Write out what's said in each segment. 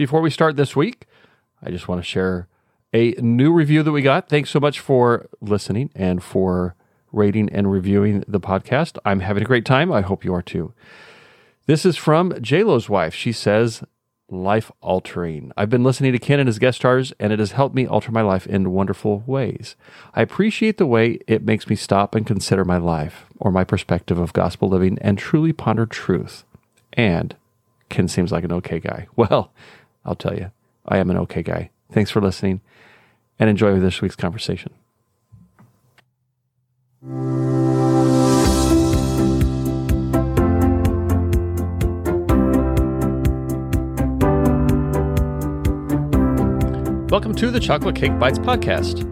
Before we start this week, I just want to share a new review that we got. Thanks so much for listening and for rating and reviewing the podcast. I'm having a great time. I hope you are too. This is from JLo's wife. She says, life altering. I've been listening to Ken and his guest stars, and it has helped me alter my life in wonderful ways. I appreciate the way it makes me stop and consider my life or my perspective of gospel living and truly ponder truth. And Ken seems like an okay guy. Well, I'll tell you, I am an okay guy. Thanks for listening and enjoy this week's conversation. Welcome to the Chocolate Cake Bites podcast.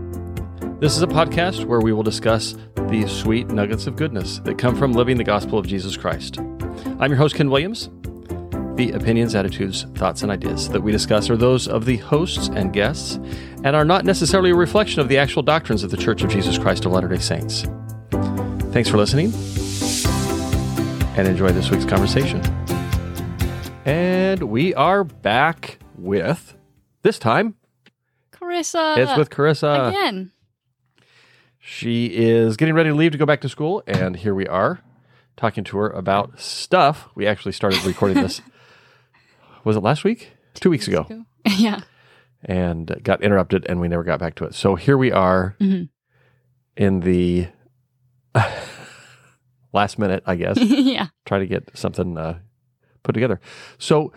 This is a podcast where we will discuss the sweet nuggets of goodness that come from living the gospel of Jesus Christ. I'm your host, Ken Williams. The opinions, attitudes, thoughts, and ideas that we discuss are those of the hosts and guests and are not necessarily a reflection of the actual doctrines of the Church of Jesus Christ of Latter day Saints. Thanks for listening and enjoy this week's conversation. And we are back with, this time, Carissa. it's with Carissa. Again. She is getting ready to leave to go back to school, and here we are talking to her about stuff. We actually started recording this. was it last week? Two weeks ago, yeah. and got interrupted, and we never got back to it. So here we are Mhm. in the last minute, I guess, yeah. try to get something uh, put together. So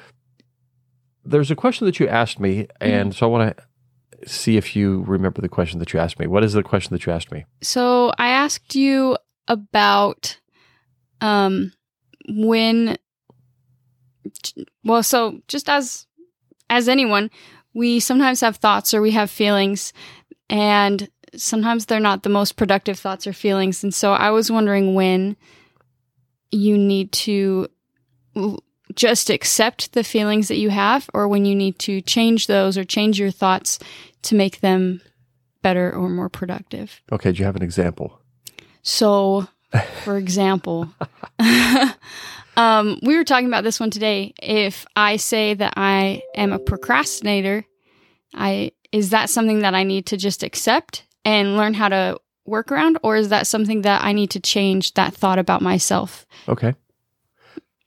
there's a question that you asked me, and so I want to see if you remember the question that you asked me. What is the question that you asked me? So I asked you about um when well so just as as anyone we sometimes have thoughts or we have feelings and sometimes they're not the most productive thoughts or feelings and so I was wondering when you need to just accept the feelings that you have or when you need to change those or change your thoughts to make them better or more productive. Okay, do you have an example? So, for example, um, we were talking about this one today. If I say that I am a procrastinator, I is that something that I need to just accept and learn how to work around, or is that something that I need to change that thought about myself? Okay.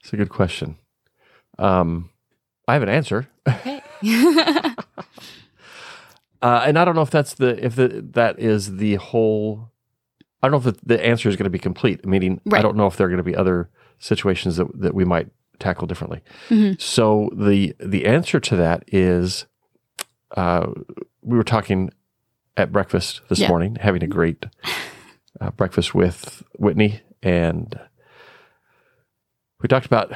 It's a good question. Um, I have an answer. Okay. Uh, and I don't know if that's the if the that is the whole. I don't know if the, the answer is going to be complete. Meaning, I don't know if there are going to be other situations that that we might tackle differently. Mhm. So the the answer to that is, uh, we were talking at breakfast this Yeah. morning, having a great uh, breakfast with Whitney, and we talked about.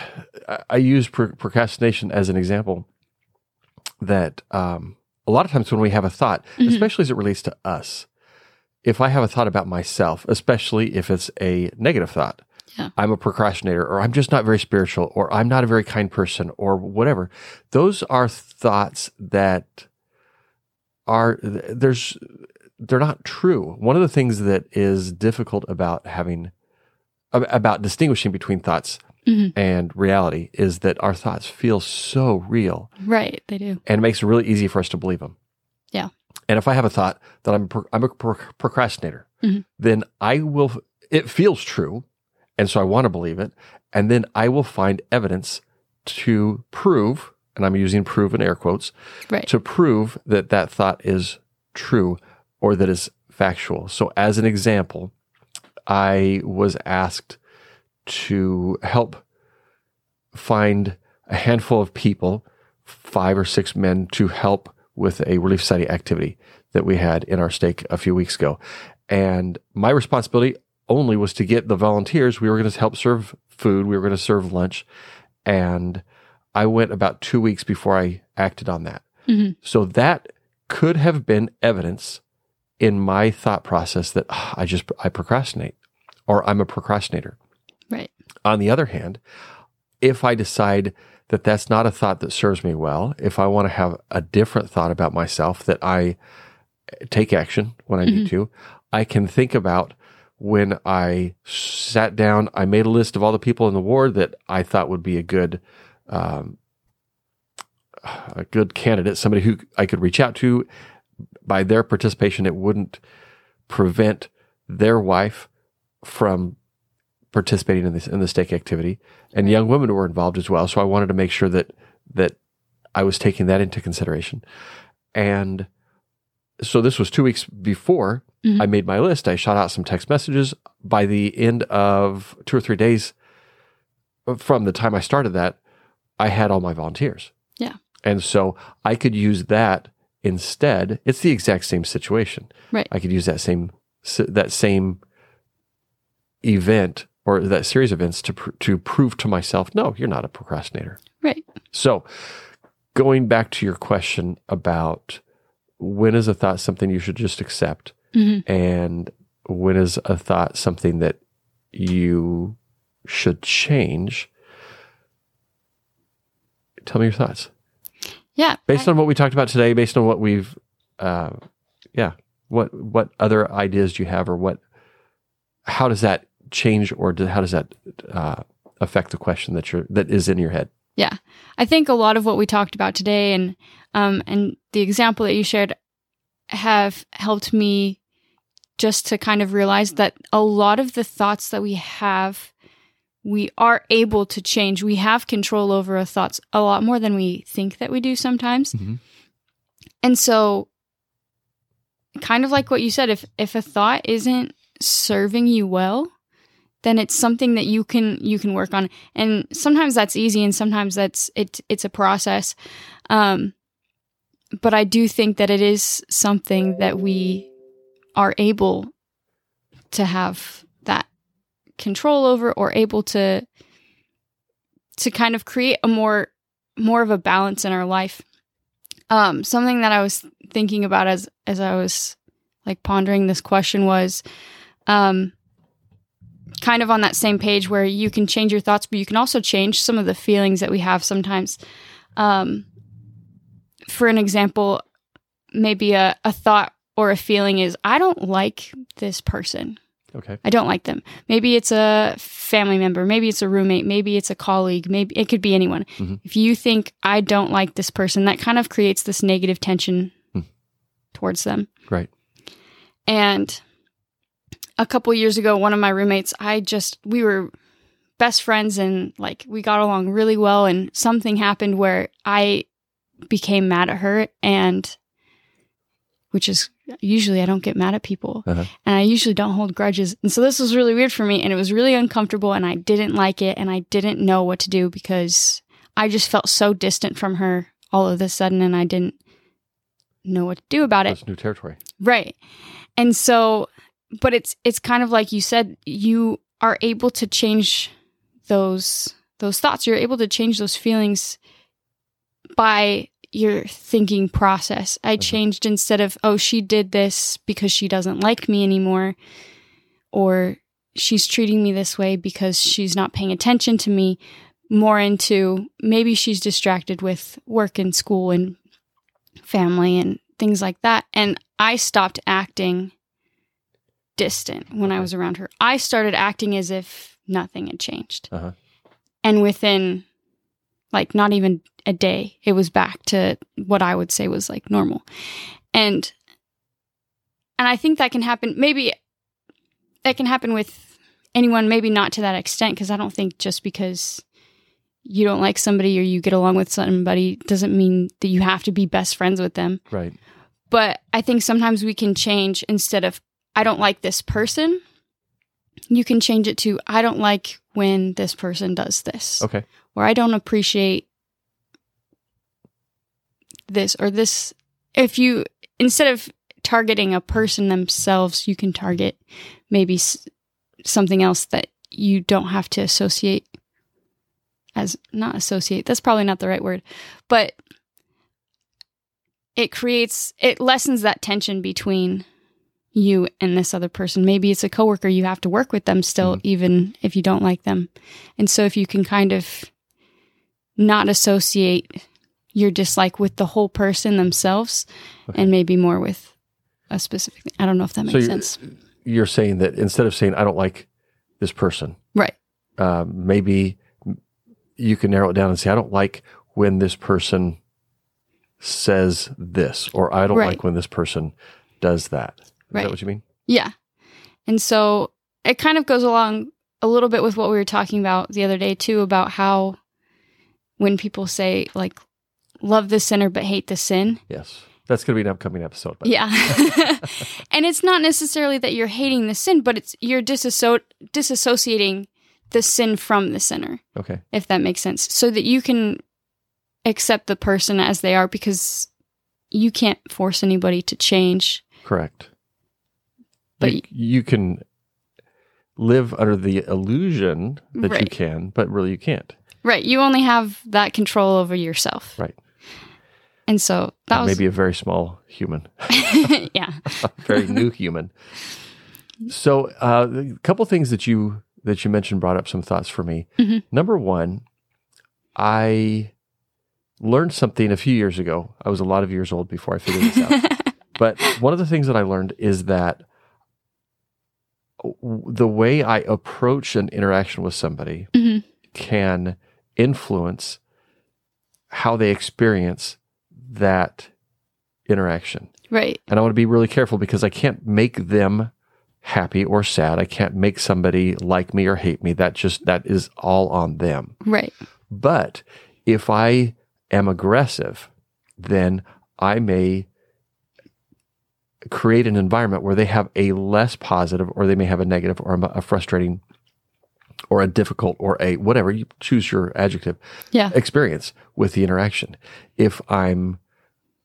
I, I use pro- procrastination as an example that um, a lot of times when we have a thought, Mhm. especially as it relates to us, if I have a thought about myself, especially if it's a negative thought, Yeah. I'm a procrastinator, or I'm just not very spiritual, or I'm not a very kind person, or whatever. Those are thoughts that are there's they're not true. One of the things that is difficult about having about distinguishing between thoughts Mhm. and reality is that our thoughts feel so real right, they do. and it makes it really easy for us to believe them. Yeah. And if I have a thought that I'm I'm a pro- procrastinator, Mhm. then I will. It feels true, and so I want to believe it, and then I will find evidence to prove, and I'm using "prove" in air quotes, Right. to prove that that thought is true or that is factual. So, as an example, I was asked to help find a handful of people, five or six men, to help with a Relief Society activity that we had in our stake a few weeks ago. And my responsibility only was to get the volunteers. We were going to help serve food, we were going to serve lunch. And I went about two weeks before I acted on that. Mhm. So that could have been evidence in my thought process that "Ah, I just I procrastinate or I'm a procrastinator. Right. On the other hand, if I decide that that's not a thought that serves me well, if I want to have a different thought about myself that I take action when I need to, I can think about when I sat down, I made a list of all the people in the ward that I thought would be a good um, a good candidate, somebody who I could reach out to. By their participation, it wouldn't prevent their wife from participating in this in the stake activity, and young women were involved as well. So I wanted to make sure that that I was taking that into consideration, and so this was two weeks before Mhm. I made my list. I shot out some text messages. By the end of two or three days from the time I started that, I had all my volunteers. Yeah. And so I could use that instead. It's the exact same situation. Right. I could use that same that same event or that series of events to pr- to prove to myself, no, you're not a procrastinator. Right. So, going back to your question about when is a thought something you should just accept, hmm and when is a thought something that you should change? Tell me your thoughts Yeah. based I- on what we talked about today. Based on what we've, uh, yeah, what what other ideas do you have, or what? How does that change, or do, how does that uh, affect the question that you're that is in your head? Yeah, I think a lot of what we talked about today and um, and the example that you shared have helped me just to kind of realize that a lot of the thoughts that we have, we are able to change. We have control over our thoughts a lot more than we think that we do sometimes. Mhm. And so, kind of like what you said, if if a thought isn't serving you well, then it's something that you can you can work on and sometimes that's easy and sometimes that's it it's a process um but i do think that it is something that we are able to have that control over or able to to kind of create a more more of a balance in our life um something that i was thinking about as as i was like pondering this question was um kind of on that same page where you can change your thoughts, but you can also change some of the feelings that we have sometimes. Um, for an example, maybe a, a thought or a feeling is, I don't like this person. Okay. I don't like them. Maybe it's a family member, maybe it's a roommate, maybe it's a colleague, maybe it could be anyone. Mhm. If you think I don't like this person, that kind of creates this negative tension Hmm. towards them. Right. And a couple years ago, one of my roommates, I just, we were best friends and like we got along really well. And something happened where I became mad at her and which is usually I don't get mad at people Uh-huh. and I usually don't hold grudges. And so this was really weird for me and it was really uncomfortable and I didn't like it and I didn't know what to do because I just felt so distant from her all of a sudden and I didn't know what to do about it. That's new territory. Right. And so but it's it's kind of like you said you are able to change those those thoughts. You're able to change those feelings by your thinking process. I Mhm. changed instead of oh she did this because she doesn't like me anymore or she's treating me this way because she's not paying attention to me more into maybe she's distracted with work and school and family and things like that. And I stopped acting distant when I was around her. I started acting as if nothing had changed. Uh-huh. And within like not even a day, it was back to what I would say was like normal. And and I think that can happen maybe that can happen with anyone maybe not to that extent because I don't think just because you don't like somebody or you get along with somebody doesn't mean that you have to be best friends with them. Right. But I think sometimes we can change instead of I don't like this person, you can change it to I don't like when this person does this Okay. or I don't appreciate this or this. If you, instead of targeting a person themselves, you can target maybe s- something else that you don't have to associate as, not associate, that's probably not the right word, but it creates, it lessens that tension between you and this other person. Maybe it's a coworker, you have to work with them still, Mhm. even if you don't like them. And so if you can kind of not associate your dislike with the whole person themselves Okay. and maybe more with a specific I don't know if that makes So you're, sense. you're saying that instead of saying I don't like this person, Right. uh, maybe you can narrow it down and say I don't like when this person says this, or I don't Right. like when this person does that. Is Right. that what you mean? Yeah. And so it kind of goes along a little bit with what we were talking about the other day, too, about how when people say, like, love the sinner but hate the sin. Yes. That's going to be an upcoming episode. But Yeah. and it's not necessarily that you're hating the sin, but it's you're disasso- disassociating the sin from the sinner, Okay. if that makes sense, so that you can accept the person as they are because you can't force anybody to change. Correct. But you, you can live under the illusion that you can, but really you can't. Right. You only have that control over yourself. Right. And so that was Maybe a very small human, yeah. very new human. So, uh, a couple things that you that you mentioned brought up some thoughts for me. Mhm. Number one, I learned something a few years ago. I was a lot of years old before I figured this out. But one of the things that I learned is that the way I approach an interaction with somebody Mhm. can influence how they experience that interaction. Right. And I want to be really careful because I can't make them happy or sad. I can't make somebody like me or hate me. That just that is all on them. Right. But if I am aggressive, then I may create an environment where they have a less positive or they may have a negative or a frustrating or a difficult or a whatever you choose your adjective Yeah. experience with the interaction. If I'm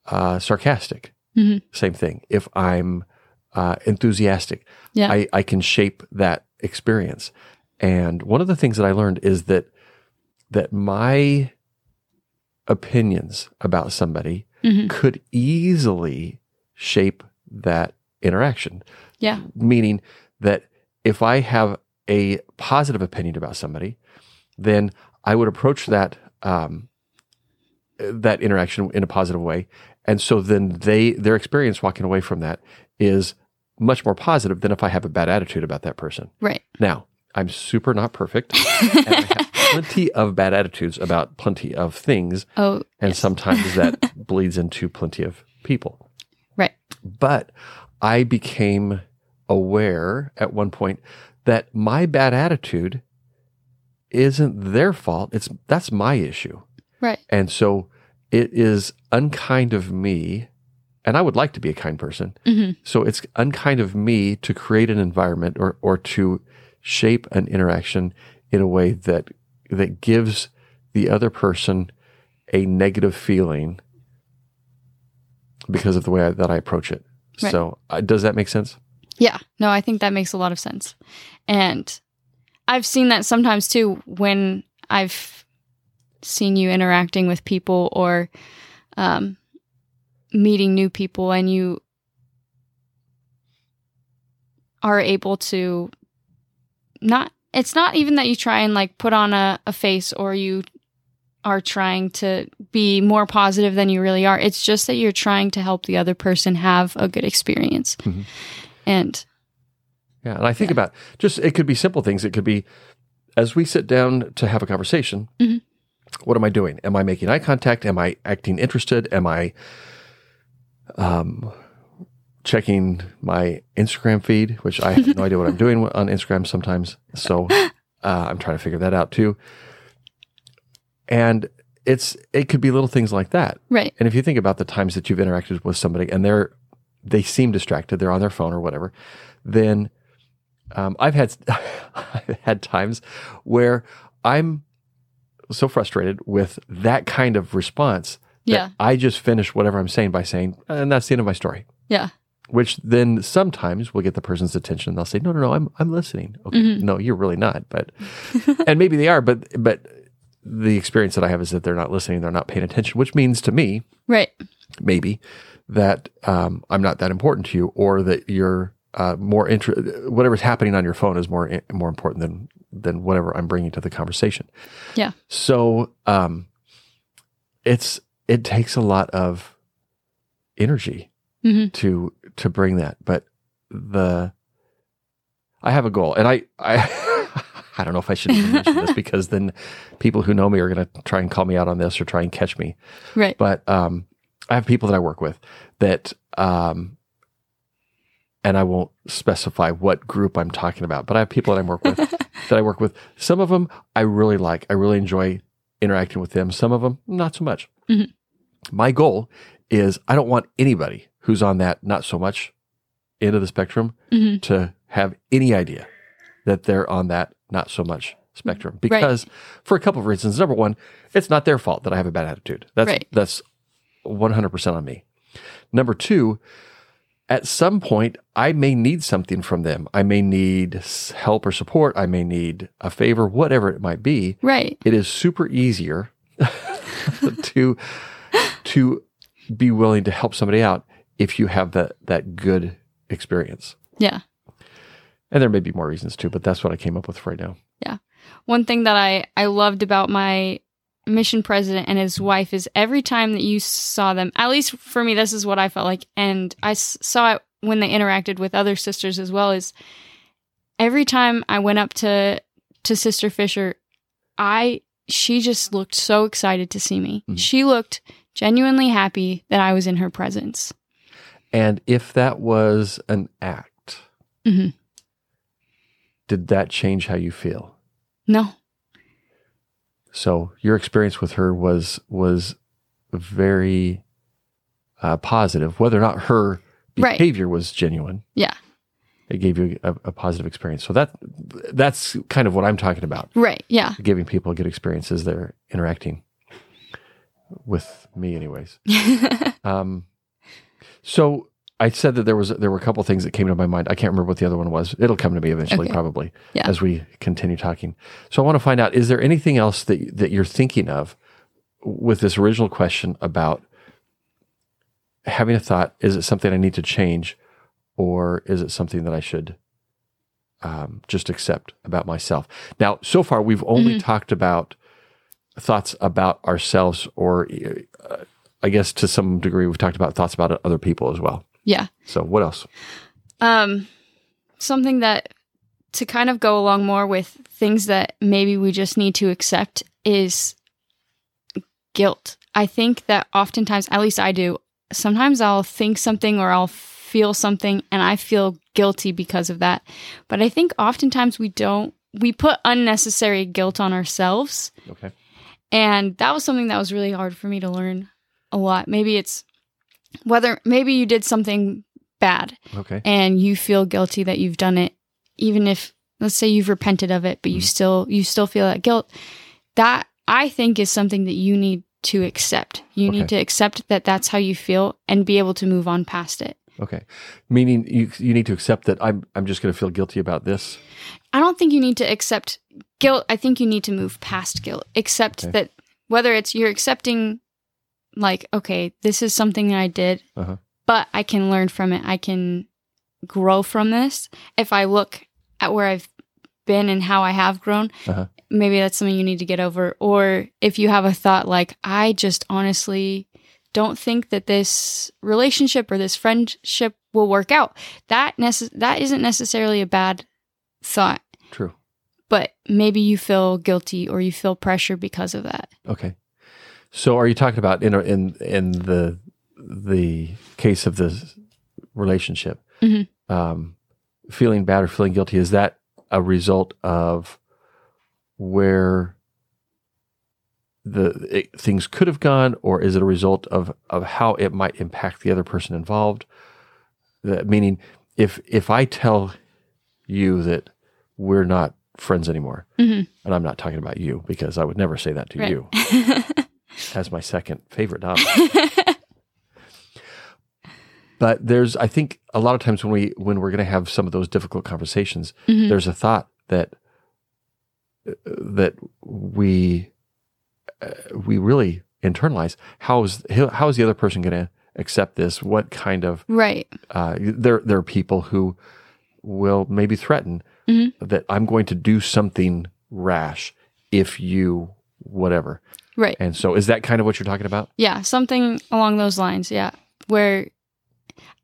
uh, sarcastic, Mhm. same thing. If I'm uh, enthusiastic, Yeah. I, I can shape that experience. And one of the things that I learned is that that my opinions about somebody Mhm. could easily shape that interaction. Yeah. Meaning that if I have a positive opinion about somebody, then I would approach that um, that interaction in a positive way, and so then they their experience walking away from that is much more positive than if I have a bad attitude about that person. Right. Now, I'm super not perfect, and I have plenty of bad attitudes about plenty of things, Oh. and yes. sometimes that bleeds into plenty of people. Right. But I became aware at one point that my bad attitude isn't their fault. It's that's my issue. Right. And so it is unkind of me, and I would like to be a kind person. hmm So it's unkind of me to create an environment or or to shape an interaction in a way that that gives the other person a negative feeling because of the way I, that I approach it. Right. So uh, does that make sense? Yeah. No, I think that makes a lot of sense. And I've seen that sometimes too when I've seen you interacting with people or um, meeting new people and you are able to not it's not even that you try and like put on a, a face or you are trying to be more positive than you really are it's just that you're trying to help the other person have a good experience Mhm. and Yeah, and I think Yeah. about just it could be simple things. It could be as we sit down to have a conversation. Mhm. What am I doing? Am I making eye contact? Am I acting interested? Am I um, checking my Instagram feed, which I have no idea what I'm doing on Instagram sometimes. So uh, I'm trying to figure that out too. And it's it could be little things like that. right And if you think about the times that you've interacted with somebody and they're they seem distracted, they're on their phone or whatever, then um, I've had I've had times where I'm so frustrated with that kind of response that Yeah. I just finish whatever I'm saying by saying, and that's the end of my story. Yeah. Which then sometimes will get the person's attention. and They'll say, "No, no, no, I'm I'm listening." Okay, Mhm. no, you're really not. But and maybe they are, but but the experience that I have is that they're not listening, they're not paying attention, which means to me Right. maybe that um, I'm not that important to you, or that you're uh, more inter- whatever's happening on your phone is more more important than than whatever I'm bringing to the conversation. Yeah. So um, it's it takes a lot of energy hmm to to bring that, but the I have a goal, and I I. I don't know if I should mention this because then people who know me are going to try and call me out on this or try and catch me Right. but um, I have people that I work with that, um, and I won't specify what group I'm talking about, but I have people that I work with that I work with. Some of them I really like. I really enjoy interacting with them. Some of them not so much. Mhm. My goal is I don't want anybody who's on that not so much end of the spectrum Mhm. to have any idea that they're on that not so much spectrum because for a couple of reasons. Number one, it's not their fault that I have a bad attitude. That's Right. that's 100% on me. Number 2, at some point I may need something from them. I may need help or support, I may need a favor, whatever it might be. Right. It is super easier to to be willing to help somebody out if you have that that good experience. Yeah. And there may be more reasons too, but that's what I came up with right now. Yeah. One thing that I, I loved about my mission president and his wife is every time that you saw them, at least for me, this is what I felt like. And I s- saw it when they interacted with other sisters as well is every time I went up to, to Sister Fisher, I, she just looked so excited to see me. Mhm. She looked genuinely happy that I was in her presence. And if that was an act, Mhm. did that change how you feel? No. So your experience with her was was very uh, positive, whether or not her Right. behavior was genuine. Yeah. It gave you a, a positive experience. So that that's kind of what I'm talking about. Right. Yeah. Giving people good experiences they're interacting with me, anyways. Um, so I said that there was there were a couple things that came to my mind. I can't remember what the other one was. It'll come to me eventually, Okay. probably Yeah. as we continue talking. So I want to find out: is there anything else that that you're thinking of with this original question about having a thought? Is it something I need to change, or is it something that I should um, just accept about myself? Now, so far we've only talked about thoughts about ourselves, or uh, I guess to some degree we've talked about thoughts about other people as well. Yeah. So what else? Um, something that to kind of go along more with things that maybe we just need to accept is guilt. I think that oftentimes, at least I do, sometimes I'll think something or I'll feel something and I feel guilty because of that. But I think oftentimes we don't, we put unnecessary guilt on ourselves. Okay. And that was something that was really hard for me to learn a lot. Maybe it's whether, maybe you did something bad Okay. and you feel guilty that you've done it even if let's say you've repented of it but you Mhm. still you still feel that guilt that i think is something that you need to accept you Okay. need to accept that that's how you feel and be able to move on past it Okay. Meaning you you need to accept that I'm I'm just going to feel guilty about this. i don't think you need to accept guilt i think you need to move past guilt accept Okay. that whether it's you're accepting like okay this is something that i did Uh-huh. but i can learn from it i can grow from this if i look at where i've been and how i have grown Uh-huh. maybe that's something you need to get over or if you have a thought like i just honestly don't think that this relationship or this friendship will work out that nece- that isn't necessarily a bad thought True. but maybe you feel guilty or you feel pressure because of that Okay. So are you talking about in in in the the case of the relationship, Mhm. um, feeling bad or feeling guilty? Is that a result of where the it, things could have gone, or is it a result of of how it might impact the other person involved? That meaning, if if I tell you that we're not friends anymore, Mhm. and I'm not talking about you because I would never say that to Right. you as my second favorite dog. but there's, I think, a lot of times when we when we're going to have some of those difficult conversations, Mhm. there's a thought that uh, that we uh, we really internalize. How is how is the other person going to accept this? What kind of right uh, there there are people who will maybe threaten Mhm. that I'm going to do something rash if you whatever. right And so, is that kind of what you're talking about? yeah something along those lines yeah where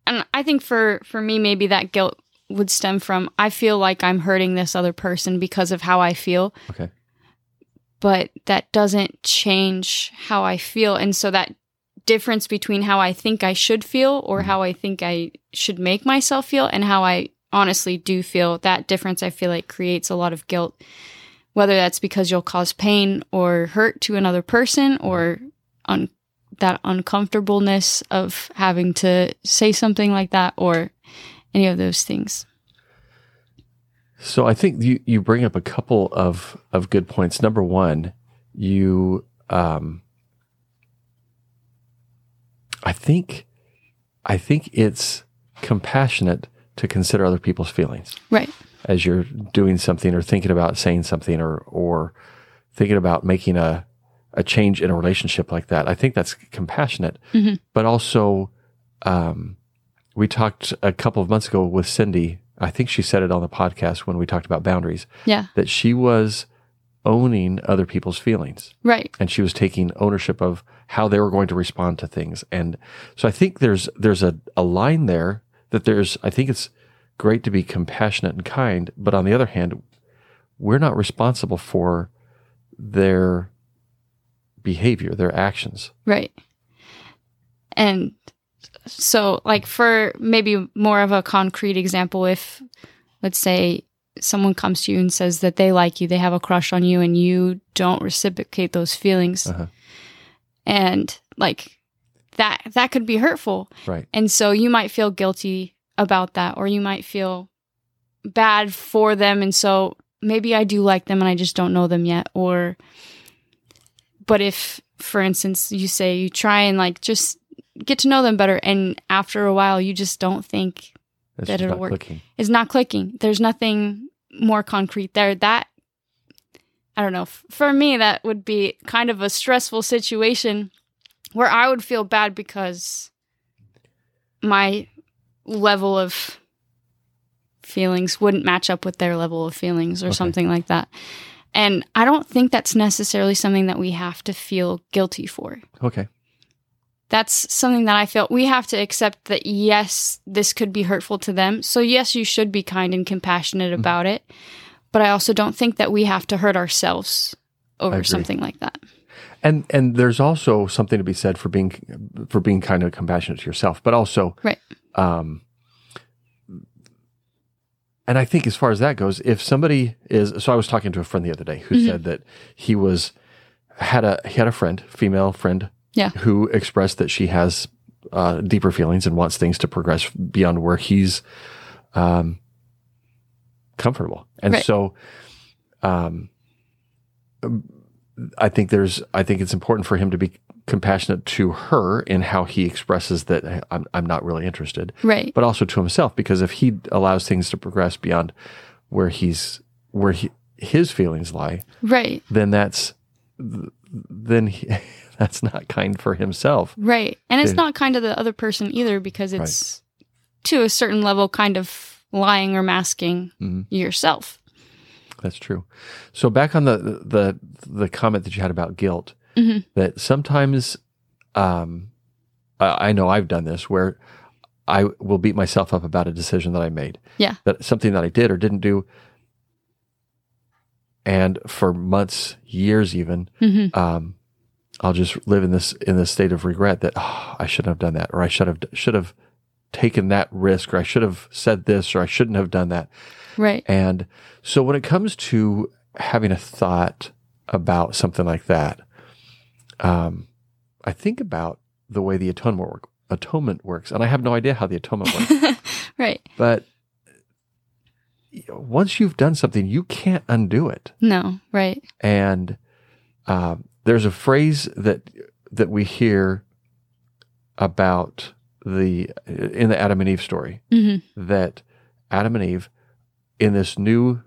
and i think for for me maybe that guilt would stem from i feel like i'm hurting this other person because of how i feel Okay. but that doesn't change how i feel and so that difference between how I think I should feel or Mhm. how I think I should make myself feel and how I honestly do feel. That difference I feel like creates a lot of guilt. Whether that's because you'll cause pain or hurt to another person or un- that uncomfortableness of having to say something like that or any of those things. So I think you, you bring up a couple of, of good points. Number one, you, um, I think, I think it's compassionate to consider other people's feelings Right. As you're doing something or thinking about saying something or, or thinking about making a, a change in a relationship like that. I think that's compassionate, Mhm. but also, um, we talked a couple of months ago with Cindy. I think she said it on the podcast when we talked about boundaries Yeah. that she was owning other people's feelings Right. and she was taking ownership of how they were going to respond to things. And so I think there's there's a, a line there that there's I think it's great to be compassionate and kind, but on the other hand, we're not responsible for their behavior, their actions. Right. And so, like, for maybe more of a concrete example, if let's say someone comes to you and says that they like you, they have a crush on you, and you don't reciprocate those feelings, Uh-huh. and like that, that could be hurtful. Right. And so you might feel guilty about that, or you might feel bad for them. And so maybe I do like them and I just don't know them yet. Or, but if, for instance, you say you try and like just get to know them better, and after a while you just don't think It's That it'll work. clicking. it's not clicking, there's nothing more concrete there. That, I don't know. f- For me, that would be kind of a stressful situation where I would feel bad because my level of feelings wouldn't match up with their level of feelings or Okay. something like that. And I don't think that's necessarily something that we have to feel guilty for. Okay. That's something that I feel we have to accept that yes, this could be hurtful to them. So yes, you should be kind and compassionate Mm-hmm. about it. But I also don't think that we have to hurt ourselves over something like that. And and there's also something to be said for being for being kind of compassionate to yourself, but also Right. Um, and I think as far as that goes, if somebody is so, I was talking to a friend the other day who Mhm. said that he was had a he had a friend, female friend, Yeah. who expressed that she has uh, deeper feelings and wants things to progress beyond where he's um, comfortable, and Right. so. Um, I think there's I think it's important for him to be compassionate to her in how he expresses that "Hey, I'm I'm not really interested, Right. but also to himself because if he allows things to progress beyond where he's where he, his feelings lie, Right. then that's then he, that's not kind for himself. Right. And it's not kind of the other person either because it's to a certain level kind of lying or masking Mhm. yourself. That's true. So back on the the the comment that you had about guilt, Mhm. that sometimes, um, I, I know I've done this where I will beat myself up about a decision that I made. Yeah. That something that I did or didn't do, and for months, years, even, hmm um, I'll just live in this in this state of regret that oh, I shouldn't have done that, or I should have should have taken that risk, or I should have said this, or I shouldn't have done that. Right. And so when it comes to having a thought about something like that, um, I think about the way the atonement work, atonement works, and I have no idea how the atonement works. right. but once you've done something, you can't undo it. No. Right. And um, there's a phrase that that we hear about the in the Adam and Eve story hmm that Adam and Eve in this new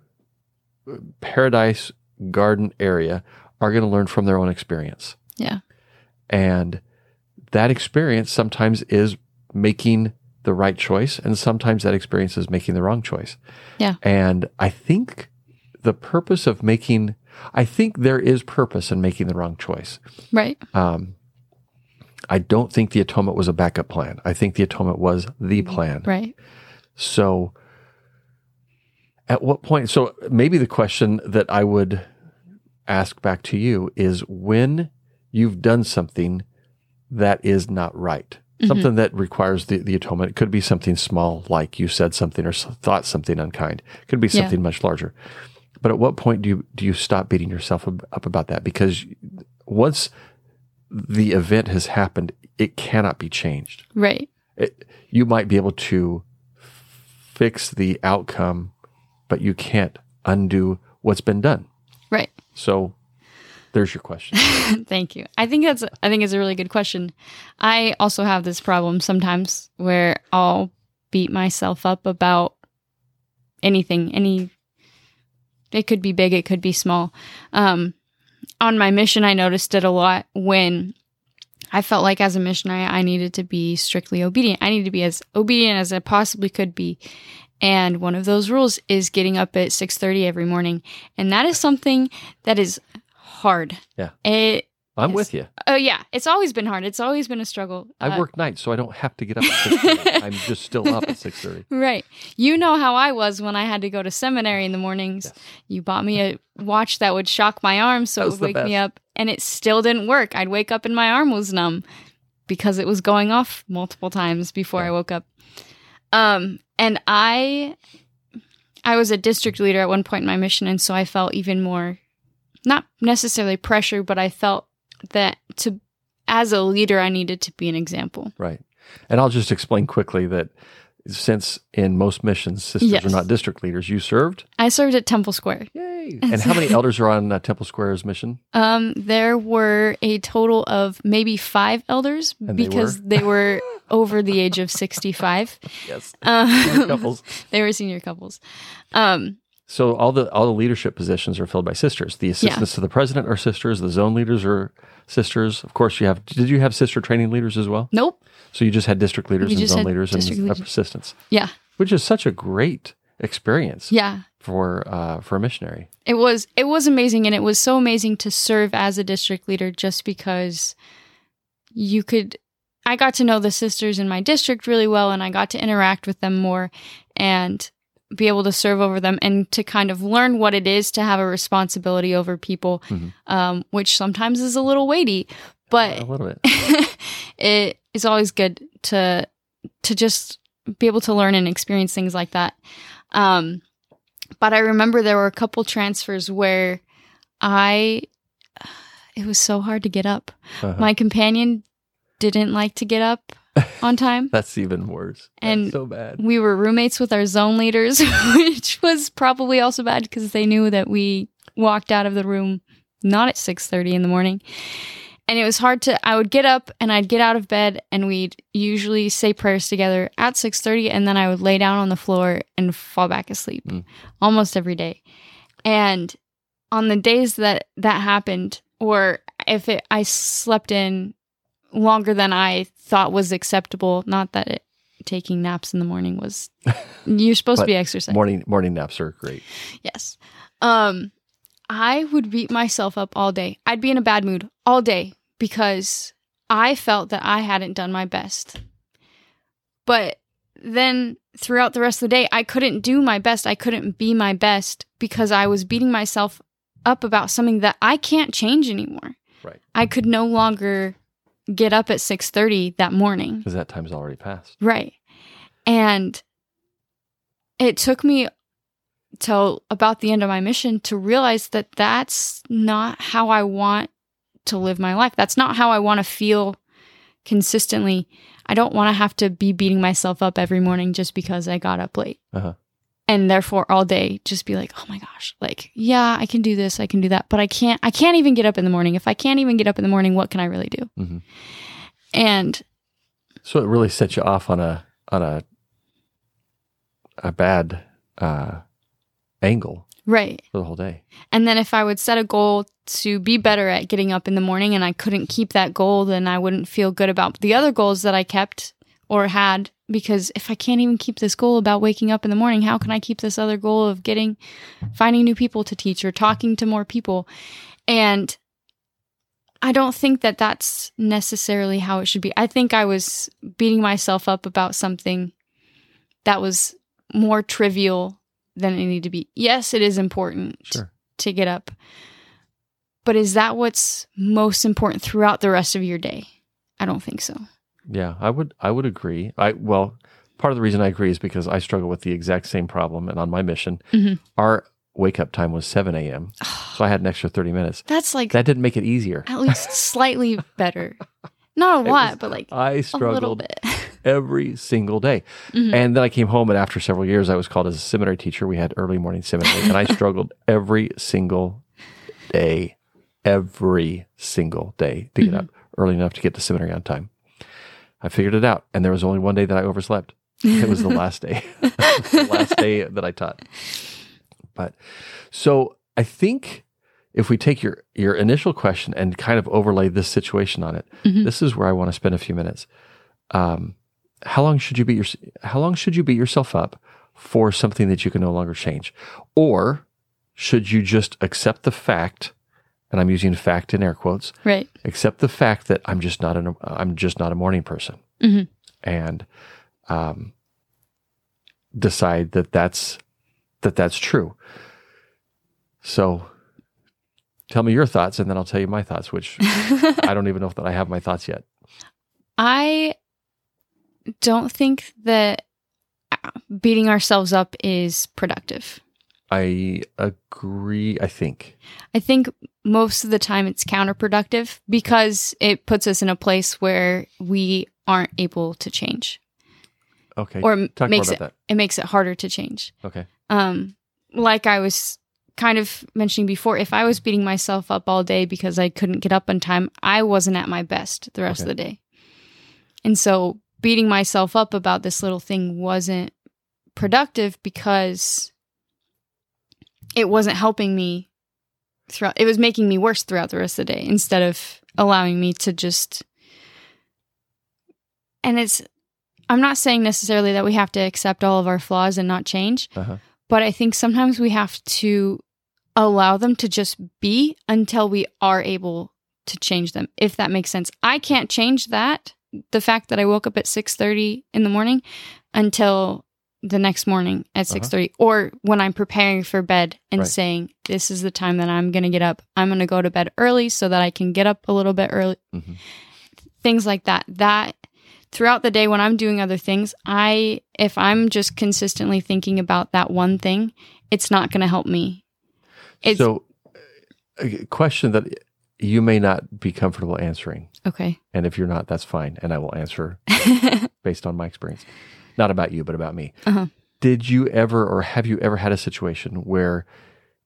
paradise garden area are going to learn from their own experience. Yeah. And that experience sometimes is making the right choice, and sometimes that experience is making the wrong choice. Yeah. And I think the purpose of making, I think there is purpose in making the wrong choice. Right. Um, I don't think the atonement was a backup plan. I think the atonement was the plan. Right. So, at what point? So, maybe the question that I would ask back to you is when you've done something that is not right. Mhm. Something that requires the, the atonement. It could be something small, like you said something or thought something unkind. It could be Yeah. something much larger. But at what point do you do you stop beating yourself up, up about that? Because once the event has happened, it cannot be changed. Right. It, you might be able to fix the outcome, but you can't undo what's been done. Right. So there's your question. Thank you. I think that's I think it's a really good question. I also have this problem sometimes where I'll beat myself up about anything, any it could be big, it could be small. Um on my mission I noticed it a lot when I felt like as a missionary I needed to be strictly obedient. I needed to be as obedient as I possibly could be. And one of those rules is getting up at 6:30 every morning. And that is something that is hard. Yeah. It I'm Yes. with you. Oh yeah, it's always been hard. It's always been a struggle. I Uh, work nights, so I don't have to get up at 6:30. I'm just still up at 6:30. Right. You know how I was when I had to go to seminary in the mornings. Yes. You bought me a watch that would shock my arm so it would wake me up and it still didn't work. I'd wake up and my arm was numb because it was going off multiple times before Yeah. I woke up. Um and I I was a district leader at one point in my mission and so I felt even more not necessarily pressure but I felt that to as a leader I needed to be an example. Right. And I'll just explain quickly that since in most missions, sisters Yes. are not district leaders, you served. I served at Temple Square. Yay. And how many elders are on uh, Temple Square's mission? Um, there were a total of maybe five elders And they because they were over the age of 65. Yes. Um, Couples. they were senior couples. Um, So all the all the leadership positions are filled by sisters. The assistants to the president are sisters. The zone leaders are sisters. Of course, you have. Did you have sister training leaders as well? nope. So you just had district leaders and zone leaders and leaders. assistants, Yeah. which is such a great experience Yeah. for uh, for a missionary. It was it was amazing and it was so amazing to serve as a district leader just because you could I got to know the sisters in my district really well and I got to interact with them more and be able to serve over them and to kind of learn what it is to have a responsibility over people Mhm. um, which sometimes is a little weighty but a little bit. it is always good to to just be able to learn and experience things like that. Um, but I remember there were a couple transfers where I it was so hard to get up. Uh-huh. My companion didn't like to get up on time. That's even worse. And- That's so bad. We were roommates with our zone leaders, which was probably also bad because they knew that we walked out of the room not at 6:30 in the morning. And it was hard to I would get up and I'd get out of bed and we'd usually say prayers together at 6:30 and then I would lay down on the floor and fall back asleep Mm. almost every day. And on the days that that happened or if it, I slept in longer than I thought was acceptable, not that it taking naps in the morning was you're supposed to be exercising. Morning morning naps are great. Yes. Um I would beat myself up all day. I'd be in a bad mood all day because I felt that I hadn't done my best. But then throughout the rest of the day, I couldn't do my best. I couldn't be my best because I was beating myself up about something that I can't change anymore. Right. I could no longer get up at 6:30 that morning. Because that time's already passed. Right. And it took me till about the end of my mission to realize that that's not how I want to live my life. That's not how I want to feel consistently. I don't want to have to be beating myself up every morning just because I got up late. Uh-huh. And therefore all day just be like, "Oh my gosh, like, yeah, I can do this, I can do that, but I can't I can't even get up in the morning. If I can't even get up in the morning, what can I really do?" Mhm. And So it really sets you off on a on a a bad uh, angle right. for the whole day. And then if I would set a goal to be better at getting up in the morning and I couldn't keep that goal, then I wouldn't feel good about the other goals that I kept or had. Because if I can't even keep this goal about waking up in the morning, how can I keep this other goal of getting, finding new people to teach or talking to more people? And I don't think that that's necessarily how it should be. I think I was beating myself up about something that was more trivial than it needed to be. Yes, it is important Sure. to get up. But is that what's most important throughout the rest of your day? I don't think so. Yeah, I would I would agree. I well, part of the reason I agree is because I struggle with the exact same problem and on my mission, Mhm. our wake up time was 7 a.m. so I had an extra 30 minutes. That's like That didn't make it easier. at least slightly better. Not a lot, was- but like I a little struggled bit. every single day. Mhm. And then I came home and after several years I was called as a seminary teacher. We had early morning seminary and I struggled every single day, every single day to get Mhm. up early enough to get to seminary on time. I figured it out and there was only one day that I overslept. It was the last day. the last day that I taught. But so I think if we take your your initial question and kind of overlay this situation on it, Mhm. this is where I want to spend a few minutes. Um, how long should you beat your How long should you beat yourself up for something that you can no longer change, or should you just accept the fact? And I'm using fact in air quotes. right. Accept the fact that I'm just not an I'm just not a morning person, Mhm. and um, decide that that's that that's true. So, tell me your thoughts, and then I'll tell you my thoughts. Which I don't even know that I have my thoughts yet. I don't think that uh, beating ourselves up is productive. I agree. I think. I think most of the time it's counterproductive because it puts us in a place where we aren't able to change Okay. or Talk makes it about it makes it harder to change. Okay. Um like I was kind of mentioning before, if I was beating myself up all day because I couldn't get up on time, I wasn't at my best the rest Okay. of the day. And so beating myself up about this little thing wasn't productive because it wasn't helping me throughout it was making me worse throughout the rest of the day instead of allowing me to just and it's I'm not saying necessarily that we have to accept all of our flaws and not change, Uh-huh. but I think sometimes we have to allow them to just be until we are able to change them if that makes sense. I can't change that the fact that I woke up at 6:30 in the morning until the next morning at Uh-huh. 6:30 or when I'm preparing for bed and Right. saying this is the time that I'm going to get up. I'm going to go to bed early so that I can get up a little bit early. Mhm. Things like that. That throughout the day when I'm doing other things, I if I'm just consistently thinking about that one thing, it's not going to help me. It's so, a question that you may not be comfortable answering, okay. and if you're not, that's fine, and I will answer based on my experience, not about you, but about me. Uh-huh. Did you ever, or have you ever had a situation where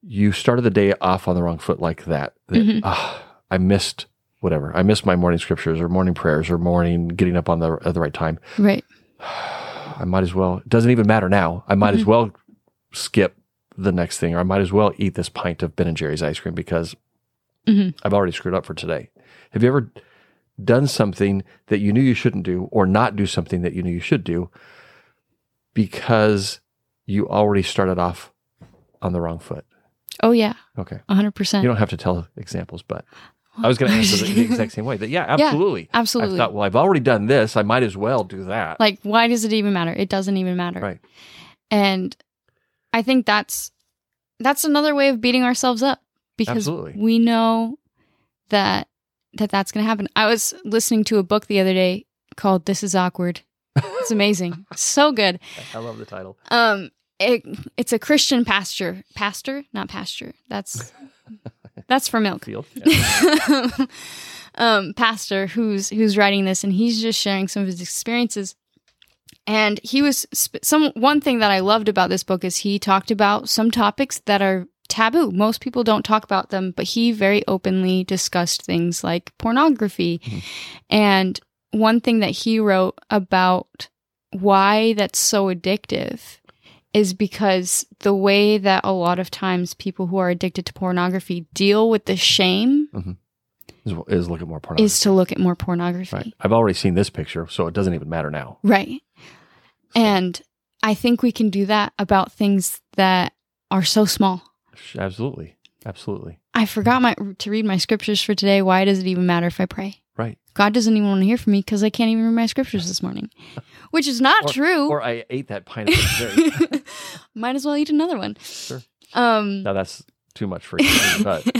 you started the day off on the wrong foot like that? That Mhm. "Ah, I missed whatever. I missed my morning scriptures or morning prayers or morning getting up on the at the right time. right. I might as well. It doesn't even matter now. I might as Mm-hmm. well skip the next thing, or I might as well eat this pint of Ben and Jerry's ice cream because Mhm. I've already screwed up for today. Have you ever done something that you knew you shouldn't do, or not do something that you knew you should do because you already started off on the wrong foot? Oh yeah. Okay, 100%. you don't have to tell examples, but I was going to answer the, the exact same way. That yeah, absolutely, Absolutely. I thought, well, I've already done this. I might as well do that. Like, why does it even matter? It doesn't even matter. Right. And I think that's that's another way of beating ourselves up because Absolutely. we know that that that's going to happen. I was listening to a book the other day called "This Is Awkward." It's amazing, so good. I love the title. Um, it, it's a Christian pastor, pastor, not pasture. That's that's for milk. Field. Yeah. um, pastor who's who's writing this, and he's just sharing some of his experiences. And he was sp- some one thing that I loved about this book is he talked about some topics that are taboo. Most people don't talk about them, but he very openly discussed things like pornography. And one thing that he wrote about why that's so addictive is because the way that a lot of times people who are addicted to pornography deal with the shame mm-hmm. is, is look at more pornography. is to look at more pornography. right. I've already seen this picture, so it doesn't even matter now. Right. And I think we can do that about things that are so small. Absolutely, absolutely. I forgot my to read my scriptures for today. Why does it even matter if I pray? God doesn't even want to hear from me because I can't even read my scriptures this morning, which is not Or- true. Or I ate that pineapple. Might as well eat another one. Sure. Um, now that's too much for you, but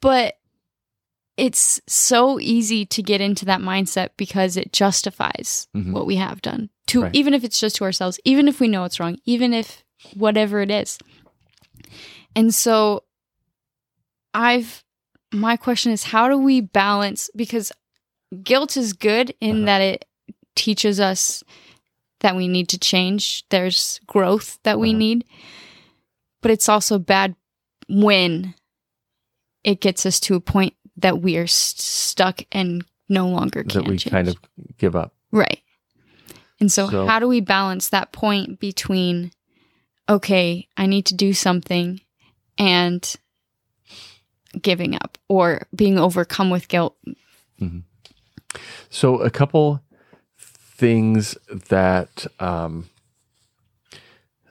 but it's so easy to get into that mindset because it justifies Mhm. what we have done to Right. even if it's just to ourselves even if we know it's wrong even if whatever it is and so i've my question is how do we balance because guilt is good in Uh-huh. that it teaches us that we need to change there's growth that we Uh-huh. need but it's also bad when it gets us to a point that we are st- stuck and no longer can that we change. kind of give up. right. And so, So- how do we balance that point between, okay, I need to do something, and giving up or being overcome with guilt? So a couple things that um,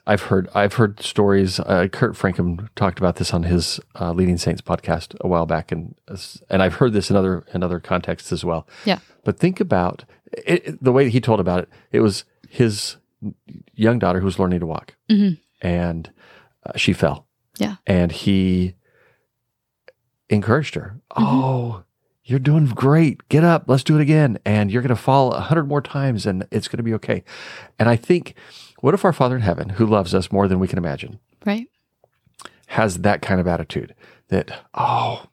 I've heard. I've heard stories. Uh, Kurt Francom talked about this on his uh, Leading Saints podcast a while back, and and I've heard this in other in other contexts as well. Yeah. But think about it, the way he told about it. It was his young daughter who was learning to walk, Mhm. and uh, she fell. Yeah. And he encouraged her. Oh, you're doing great. Get up. Let's do it again. And you're going to fall a hundred more times, and it's going to be okay. And I think, what if our Father in heaven, who loves us more than we can imagine, Right. has that kind of attitude that, oh,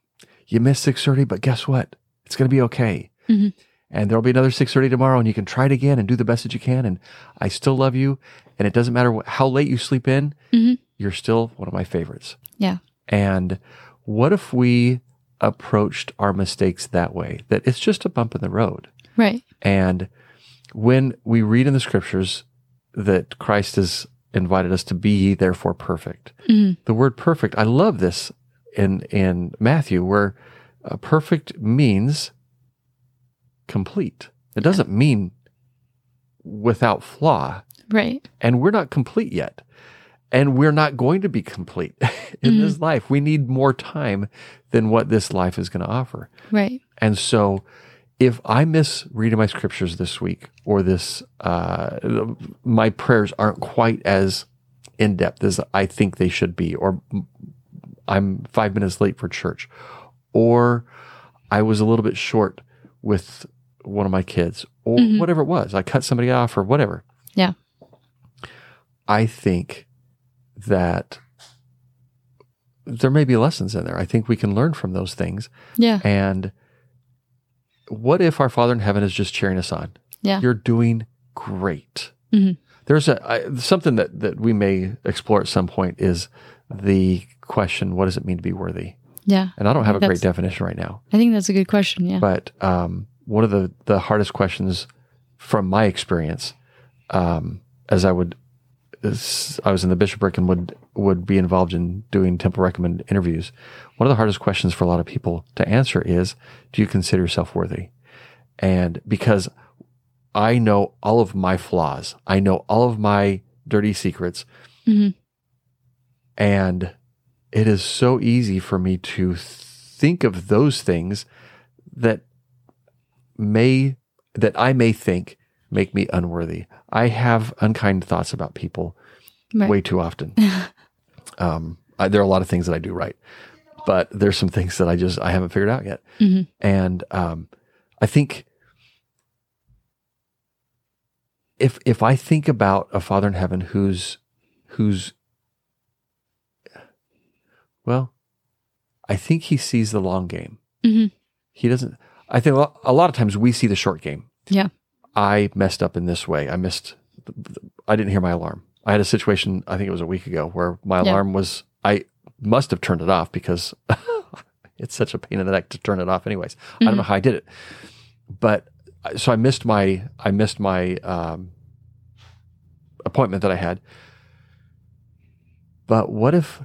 you missed 630, but guess what? It's going to be okay. Mhm. And there'll be another 630 tomorrow and you can try it again and do the best that you can. And I still love you. And it doesn't matter how late you sleep in, Mhm. you're still one of my favorites. Yeah. And what if we approached our mistakes that way? That it's just a bump in the road. Right. And when we read in the scriptures that Christ has invited us to be therefore perfect, Mhm. the word perfect, I love this in, in Matthew, where uh, perfect means complete. It doesn't mean without flaw. Right. And we're not complete yet. And we're not going to be complete in this life. We need more time than what this life is going to offer. Right. And so, if I miss reading my scriptures this week, or this, uh, my prayers aren't quite as in depth as I think they should be, or I'm five minutes late for church, or I was a little bit short with one of my kids, or whatever it was, I cut somebody off, or whatever. Yeah. I think that there may be lessons in there. I think we can learn from those things. Yeah. And what if our Father in heaven is just cheering us on? Yeah. You're doing great. Mhm. There's a I, something that that we may explore at some point is the question: What does it mean to be worthy? Yeah. And I don't have a great definition right now, I think that's a good question. Yeah. but um, one of the the hardest questions from my experience, um, as I would, I was in the bishopric and would would be involved in doing temple recommend interviews. One of the hardest questions for a lot of people to answer is, "Do you consider yourself worthy?" And because I know all of my flaws, I know all of my dirty secrets, Mhm. and it is so easy for me to think of those things that may that I may think make me unworthy. I have unkind thoughts about people Right. way too often. um, I, there are a lot of things that I do right, but there's some things that I just I haven't figured out yet. Mhm. And um, I think if if I think about a Father in heaven who's who's well, I think he sees the long game. Mhm. He doesn't. I think a lot of times we see the short game. Yeah. I messed up in this way. I missed. I didn't hear my alarm. I had a situation. I think it was a week ago where my Yeah. alarm was. I must have turned it off because it's such a pain in the neck to turn it off. Anyways, I don't know how I did it, but so I missed my. I missed my um, appointment that I had. But what if?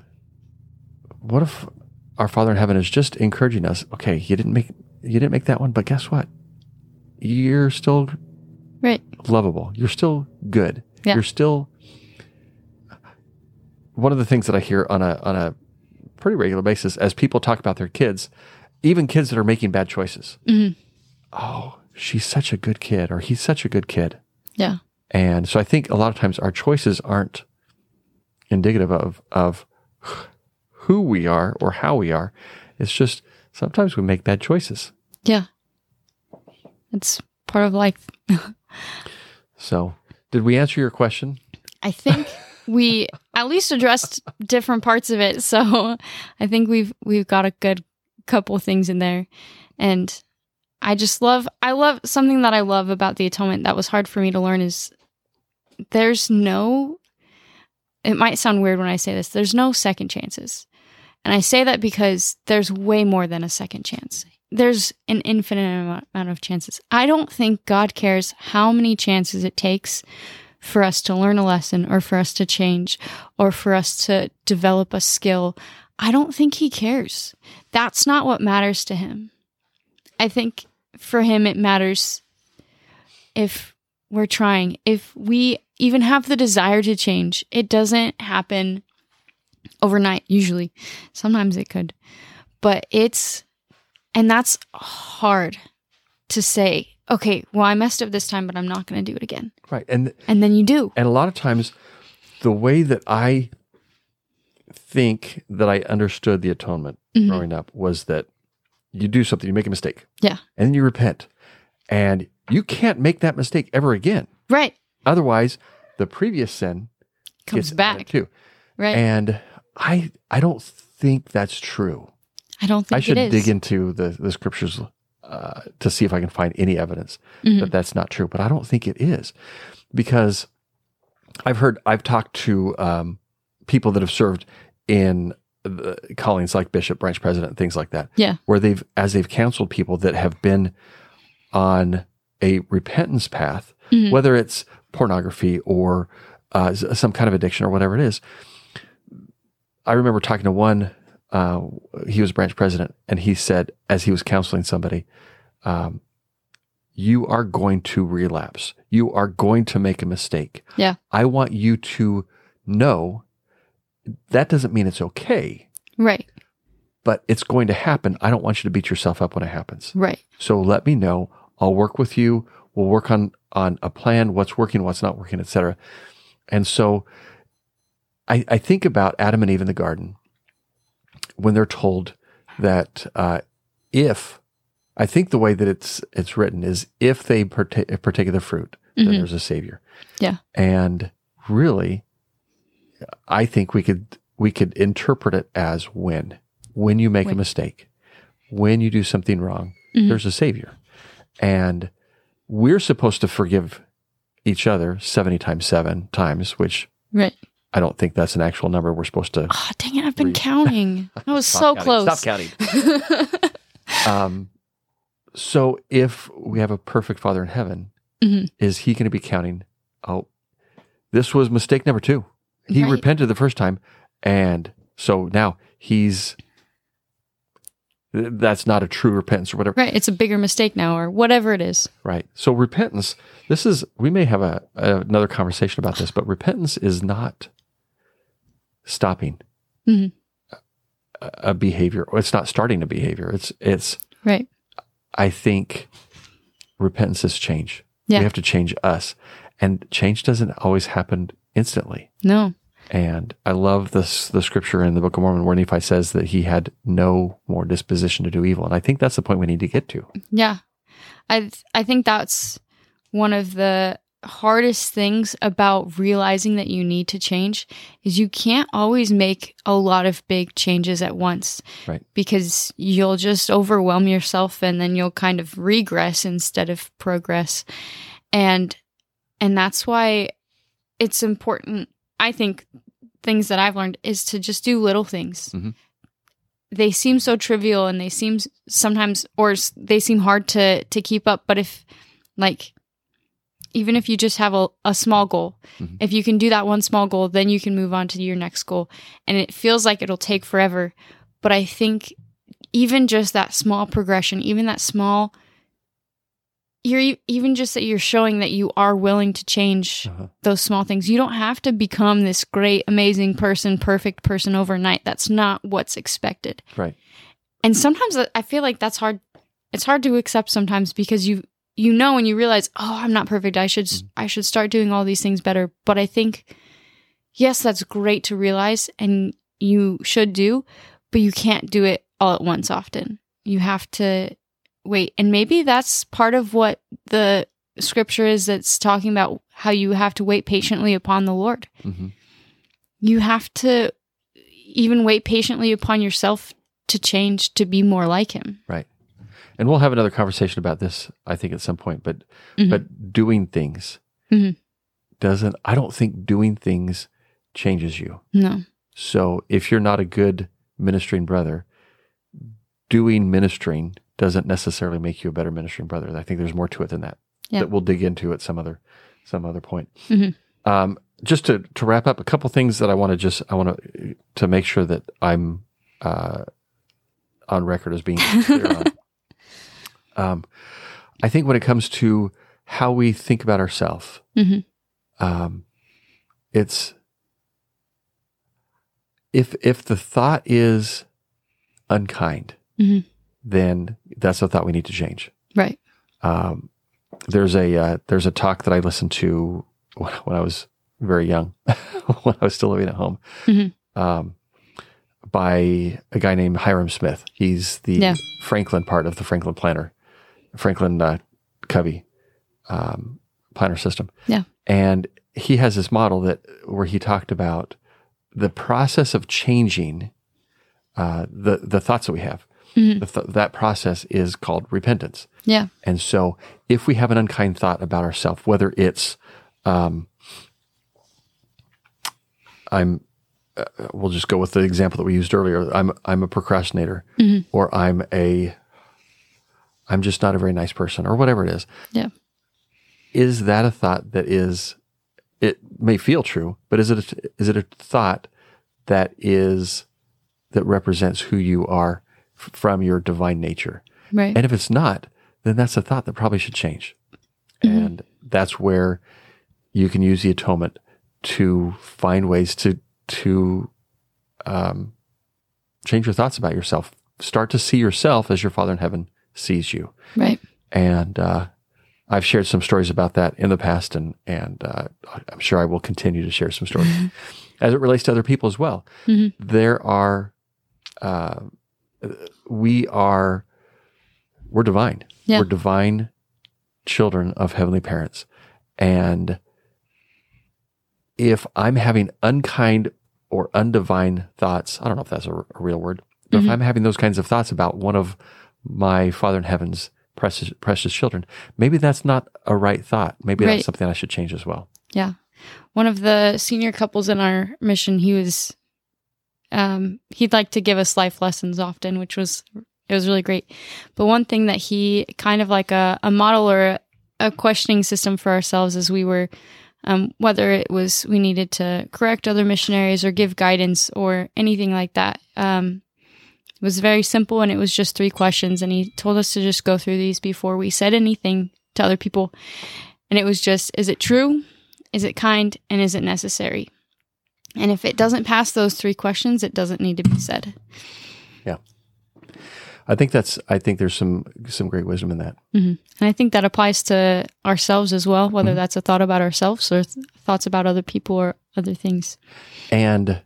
What if our Father in heaven is just encouraging us? Okay, you didn't make you didn't make that one, but guess what? You're still Right. lovable. You're still good. Yeah. You're still one of the things that I hear on a on a pretty regular basis as people talk about their kids, even kids that are making bad choices. Mhm. Oh, she's such a good kid, or he's such a good kid. Yeah. And so I think a lot of times our choices aren't indicative of of who we are or how we are. It's just sometimes we make bad choices. Yeah. It's part of life. So, did we answer your question? I think we at least addressed different parts of it. So I think we've we've got a good couple things in there. And I just love I love something that I love about the atonement that was hard for me to learn is there's no it might sound weird when I say this, there's no second chances. And I say that because there's way more than a second chance. There's an infinite amount of chances. I don't think God cares how many chances it takes for us to learn a lesson or for us to change or for us to develop a skill. I don't think he cares. That's not what matters to him. I think for him, it matters if we're trying, if we even have the desire to change. It doesn't happen overnight, usually. Sometimes it could, but it's, and that's hard to say. Okay, well, I messed up this time, but I'm not going to do it again. Right. And And then you do. and a lot of times the way that I think that I understood the atonement Mhm. growing up was that you do something, you make a mistake, Yeah. and then you repent. And you can't make that mistake ever again. Right. Otherwise, the previous sin Comes back. too. Right. And I I don't think that's true. I don't think I should dig into the, the scriptures uh, to see if I can find any evidence Mhm. that that's not true. But I don't think it is because I've heard, I've talked to um, people that have served in the callings like bishop, branch president, things like that, Yeah. where they've, as they've counseled people that have been on a repentance path, Mhm. whether it's pornography or uh, some kind of addiction or whatever it is. I remember talking to one, uh, he was branch president, and he said, as he was counseling somebody, um, you are going to relapse. You are going to make a mistake. Yeah. I want you to know that doesn't mean it's okay, Right. but it's going to happen. I don't want you to beat yourself up when it happens. Right. So let me know. I'll work with you. We'll work on on a plan, what's working, what's not working, etc. And so I, I think about Adam and Eve in the garden when they're told that uh, if I think the way that it's it's written is if they partake, partake of the fruit, then Mhm. there's a savior. Yeah. And really, I think we could we could interpret it as when when you make a mistake, when you do something wrong, Mhm. there's a savior, and we're supposed to forgive each other seventy times seven times, which Right. I don't think that's an actual number. We're supposed to Oh, dang it. I've been Read. counting. I was so counting. close. Stop counting. Um, so if we have a perfect Father in heaven, Mhm. is He going to be counting? Oh, this was mistake number two. He Right. repented the first time, and so now He's. That's not a true repentance or whatever. right. It's a bigger mistake now or whatever it is. Right. So repentance, this is, we may have a, another conversation about this, but repentance is not stopping Mhm. a, a behavior or it's not starting a behavior. It's, it's, Right. I think repentance is change. Yeah. We have to change us and change doesn't always happen instantly. No. And I love this, the scripture in the Book of Mormon where Nephi says that he had no more disposition to do evil. And I think that's the point we need to get to. Yeah. I th- I think that's one of the hardest things about realizing that you need to change is you can't always make a lot of big changes at once. Right. Because you'll just overwhelm yourself and then you'll kind of regress instead of progress. And and that's why it's important I think things that I've learned is to just do little things. Mhm. They seem so trivial and they seem sometimes or they seem hard to to keep up, but if like even if you just have a, a small goal, Mhm. if you can do that one small goal, then you can move on to your next goal. And it feels like it'll take forever. But I think even just that small progression, even that small, you're even just that you're showing that you are willing to change Uh-huh. those small things. You don't have to become this great, amazing person, perfect person overnight. That's not what's expected. Right. And sometimes I- I feel like that's hard. It's hard to accept sometimes because you you know and you realize, oh, I'm not perfect. I should Mm-hmm. I should start doing all these things better. But I think, yes, that's great to realize, and you should do, but you can't do it all at once. Often, you have to wait. And maybe that's part of what the scripture is that's talking about how you have to wait patiently upon the Lord. hmm You have to even wait patiently upon yourself to change to be more like him. Right. And we'll have another conversation about this, I think, at some point. But Mhm. but doing things Mhm. doesn't. I don't think doing things changes you. No. So if you're not a good ministering brother, doing ministering doesn't necessarily make you a better ministering brother. I think there's more to it than that Yeah. that we'll dig into at some other some other point. Mhm. Um, just to to wrap up, a couple things that I want to just I want to to make sure that I'm uh, on record as being clear on. Um, I think when it comes to how we think about ourselves, Mhm. um, it's if if the thought is unkind, Mhm. then that's a thought we need to change. Right. Um, there's a uh, there's a talk that I listened to when, when I was very young, when I was still living at home, Mhm. um, by a guy named Hyrum Smith. He's the Yeah. Franklin part of the Franklin Planner, Franklin uh, Covey um, planner system. Yeah. and he has this model that where he talked about the process of changing uh, the the thoughts that we have. Mhm. The th- that process is called repentance. Yeah. And so, if we have an unkind thought about ourselves, whether it's, um, I'm, uh, we'll just go with the example that we used earlier. I'm I'm a procrastinator, Mhm. or I'm a, I'm just not a very nice person, or whatever it is. Yeah. Is that a thought that is, it may feel true, but is it a, is it a thought that is that represents who you are f- from your divine nature? Right. And if it's not, then that's a thought that probably should change. And that's where you can use the atonement to find ways to to um, change your thoughts about yourself. Start to see yourself as your Father in heaven sees you. right. And uh, I've shared some stories about that in the past, and and uh, I'm sure I will continue to share some stories as it relates to other people as well. Mhm. There are, uh, we are, we're divine. Yeah. We're divine children of heavenly parents, and if I'm having unkind or undivine thoughts, I don't know if that's a, a real word, but if Mhm. I'm having those kinds of thoughts about one of my Father in heaven's precious precious children, maybe that's not a right thought. Maybe Right. that's something I should change as well. Yeah. One of the senior couples in our mission, he was um he'd like to give us life lessons often, which was it was really great. But one thing that he kind of like a, a model or a, a questioning system for ourselves as we were um, whether it was we needed to correct other missionaries or give guidance or anything like that. Um, it was very simple and it was just three questions. And he told us to just go through these before we said anything to other people. And it was just, is it true? Is it kind? And is it necessary? And if it doesn't pass those three questions, it doesn't need to be said. Yeah. I think that's. I think there's some some great wisdom in that. And I think that applies to ourselves as well, whether Mhm. that's a thought about ourselves or th- thoughts about other people or other things. And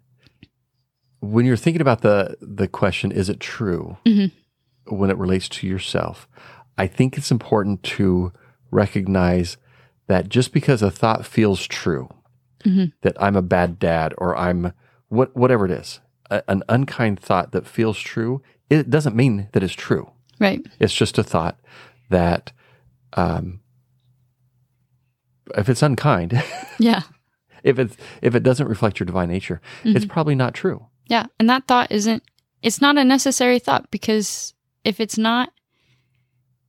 when you're thinking about the the question, is it true? Mhm. When it relates to yourself, I think it's important to recognize that just because a thought feels true, Mhm. that I'm a bad dad or I'm what whatever it is, a, an unkind thought that feels true, it doesn't mean that it's true. Right. It's just a thought that, um, if it's unkind, Yeah. if it's if it doesn't reflect your divine nature, it's probably not true. Yeah. And that thought isn't, it's not a necessary thought because if it's not,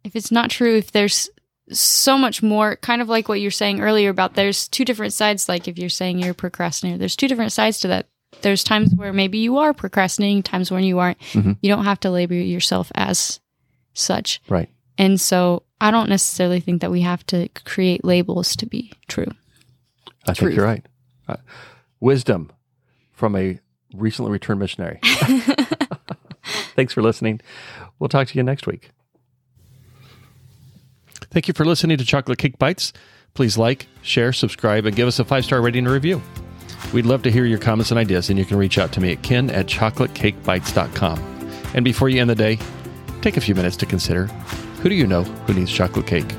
if it's not true, if there's so much more, kind of like what you're saying earlier about there's two different sides, like if you're saying you're a procrastinator, there's two different sides to that. There's times where maybe you are procrastinating, times when you aren't. Mhm. You don't have to label yourself as such. Right. And so I don't necessarily think that we have to create labels to be true. I Truth. think you're right. Uh, wisdom from a recently returned missionary. Thanks for listening. We'll talk to you next week. Thank you for listening to Chocolate Cake Bites. Please like, share, subscribe, and give us a five star rating and review. We'd love to hear your comments and ideas, and you can reach out to me at ken at chocolatecakebites.com. And before you end the day, take a few minutes to consider who do you know who needs chocolate cake?